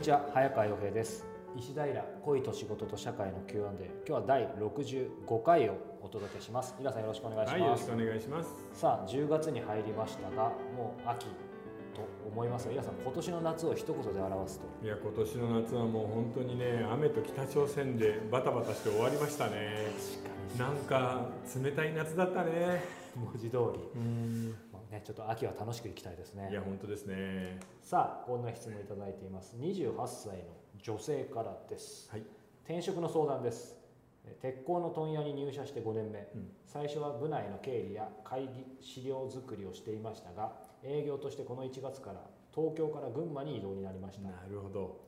にちは早川洋平です。石平恋と仕事と社会の Q&A 今日は第65回をお届けします。皆さんよろしくお願いします、はい、よろしくお願いします。さあ10月に入りましたがもう秋と思いますが皆さん今年の夏を一言で表すと。いや今年の夏はもう本当にね雨と北朝鮮でバタバタして終わりましたねなんか冷たい夏だったね。文字通り。うん。まあね、ちょっと秋は楽しくいきたいですね。いや本当ですね。さあこんな質問いただいています。28歳の女性からです。はい。転職の相談です。え鉄鋼の問屋に入社して5年目、うん。最初は部内の経理や会議資料作りをしていましたが営業としてこの1月から東京から群馬に移動になりました。なるほど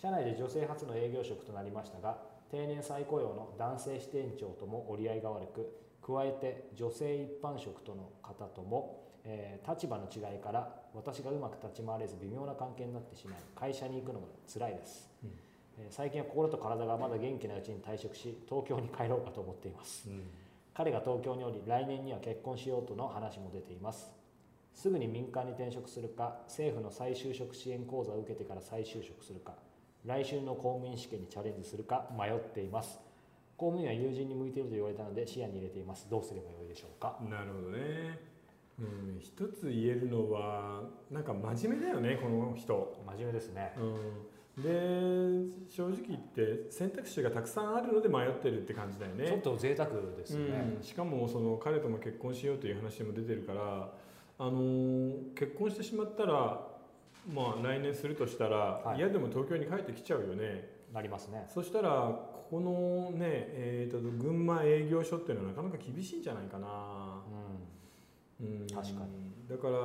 社内で女性初の営業職となりましたが定年再雇用の男性支店長とも折り合いが悪く加えて女性一般職との方とも、えー立場の違いから私がうまく立ち回れず微妙な関係になってしまい会社に行くのが辛いです、うん。えー最近は心と体がまだ元気なうちに退職し東京に帰ろうかと思っています。うん。彼が東京におり来年には結婚しようとの話も出ています。すぐに民間に転職するか政府の再就職支援講座を受けてから再就職するか来週の公務員試験にチャレンジするか迷っています。公務員は友人に向いていると言われたので視野に入れています。どうすればよいでしょうか？なるほどね。うん一つ言えるのはなんか真面目だよねこの人。真面目ですね。うん。で正直言って選択肢がたくさんあるので迷ってるって感じだよね。ちょっと贅沢ですね、うん、しかもその彼とも結婚しようという話も出てるから、あのー結婚してしまったら、まあ、来年するとしたら、はい。嫌でも東京に帰ってきちゃうよね。なりますね。そしたらここのね、えー、と群馬営業所っていうのはなかなか厳しいんじゃないかな、ううん、確かだから、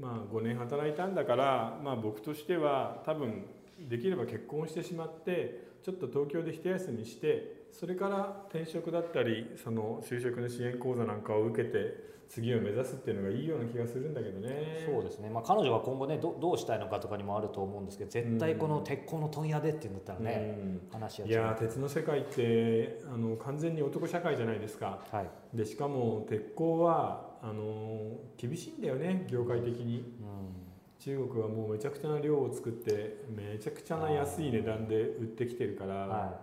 まあ、5年働いたんだから、まあ、僕としては多分できれば結婚してしまってちょっと東京で一休みしてそれから転職だったりその就職の支援講座なんかを受けて次を目指すっていうのがいいような気がするんだけどね。ん、そうですね、まあ、彼女が今後ねどどうしたいのかとかにもあると思うんですけど絶対この鉄鋼の問屋でっていうんだったらね、うん。話はいやー鉄の世界ってあの完全に男社会じゃないですか。はい、でしかも鉄鋼はあの厳しいんだよね業界的に。うん。中国はもうめちゃくちゃな量を作ってめちゃくちゃな安い値段で売ってきてるから、は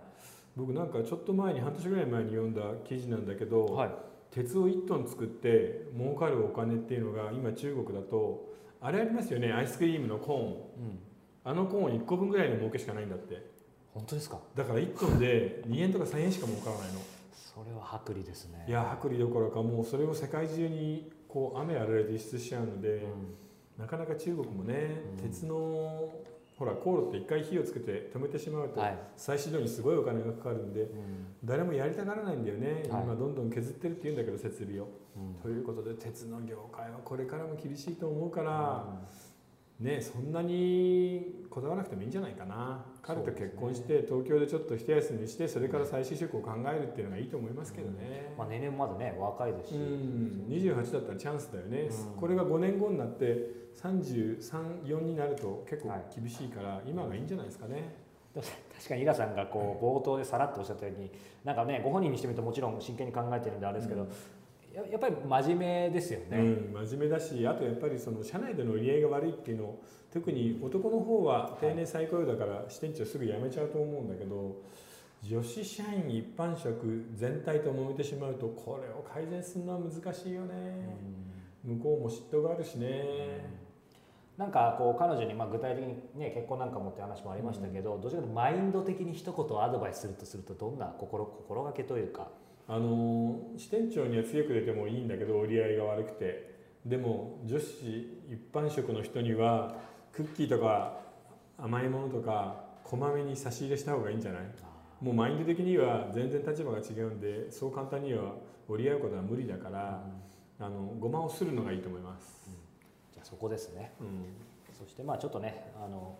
僕なんかちょっと前に半年ぐらい前に読んだ記事なんだけど、い、はい、鉄を1トン作って儲かるお金っていうのが今中国だとあれありますよねアイスクリームのコーン。うん、あのコーン1個分ぐらいの儲けしかないんだって。本当ですか？だから1トンで2円とか3円しか儲からないの。それは薄利ですね。いや薄利どころかもうそれを世界中にこう雨あられで輸出しちゃうので、うん。なかなか中国もね、うん。鉄のほら航路って一回火をつけて止めてしまうと、はい。再始動にすごいお金がかかるんでうん。誰もやりたがらないんだよね、はい。今どんどん削ってるって言うんだけど設備を。うん。ということで鉄の業界はこれからも厳しいと思うから、ねそんなにこだわらなくてもいいんじゃないかな。彼と結婚して、東京でちょっと一休みしてそれから再就職を考えるっていうのがいいと思いますけどね。まあ、年齢もまだね若いですし、うん、28だったらチャンスだよね、うん。これが5年後になって334になると結構厳しいから、今がいいんじゃないですかね。確かにイラさんがこう冒頭でさらっとおっしゃったようになんかねご本人にしてみるともちろん真剣に考えてるんであれですけど、ややっぱり真面目ですよね、うん、真面目だしあとやっぱりその社内での売り合いが悪いっていうのを特に男の方は定年再雇用だから支店長すぐ辞めちゃうと思うんだけど女子社員一般職全体と揉めてしまうとこれを改善するのは難しいよね、向こうも嫉妬があるしね、なんかこう彼女にまあ具体的に、ね、結婚なんかもって話もありましたけど、どちらかというとマインド的に一言アドバイスするとするとどんな心心がけというか、あの支店長には強く出てもいいんだけど折り合いが悪くて。でも女子一般職の人にはクッキーとか甘いものとかこまめに差し入れした方がいいんじゃない？もうマインド的には全然立場が違うんでそう簡単には折り合うことは無理だから、あのごまをするのがいいと思います、じゃあそこですね。うん。そしてまあちょっとねあの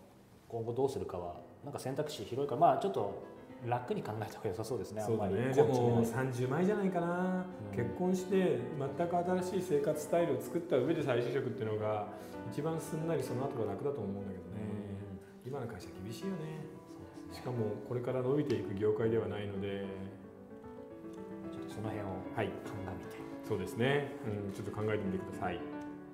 今後どうするかはなんか選択肢広いからまあちょっと楽に考えた方が良さそうですねあんまり。ねでも根詰めない30前じゃないかな、うん。結婚して全く新しい生活スタイルを作った上で再就職っていうのが一番すんなりその後が楽だと思うんだけどね、今の会社厳しいよね。ね。しかもこれから伸びていく業界ではないので。ちょっとその辺をはい。鑑みて。そうですね、うん、ちょっと考えてみてください。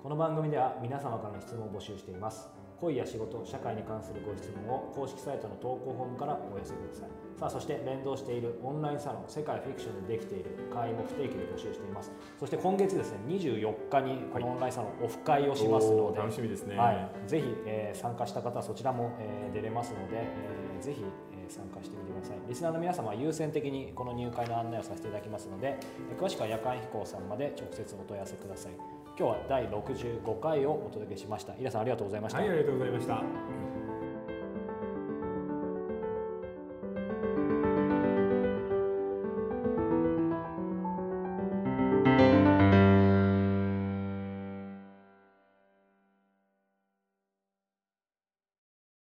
この番組では皆様からの質問を募集しています恋や仕事社会に関するご質問を公式サイトの投稿フォームからお寄せください。さあそして連動しているオンラインサロン世界フィクションでできている会員も不定期で募集しています。そして今月ですね24日にこのオンラインサロンオフ会をしますので、楽しみですね、はい、ぜひ、えー参加した方はそちらも、えー出れますので、えーぜひ、えー参加してみてください。リスナーの皆様は優先的にこの入会の案内をさせていただきますのでえー詳しくは夜間飛行さんまで直接お問い合わせください今日は第65回をお届けしました。イラさんありがとうございました、はいありがとうございました。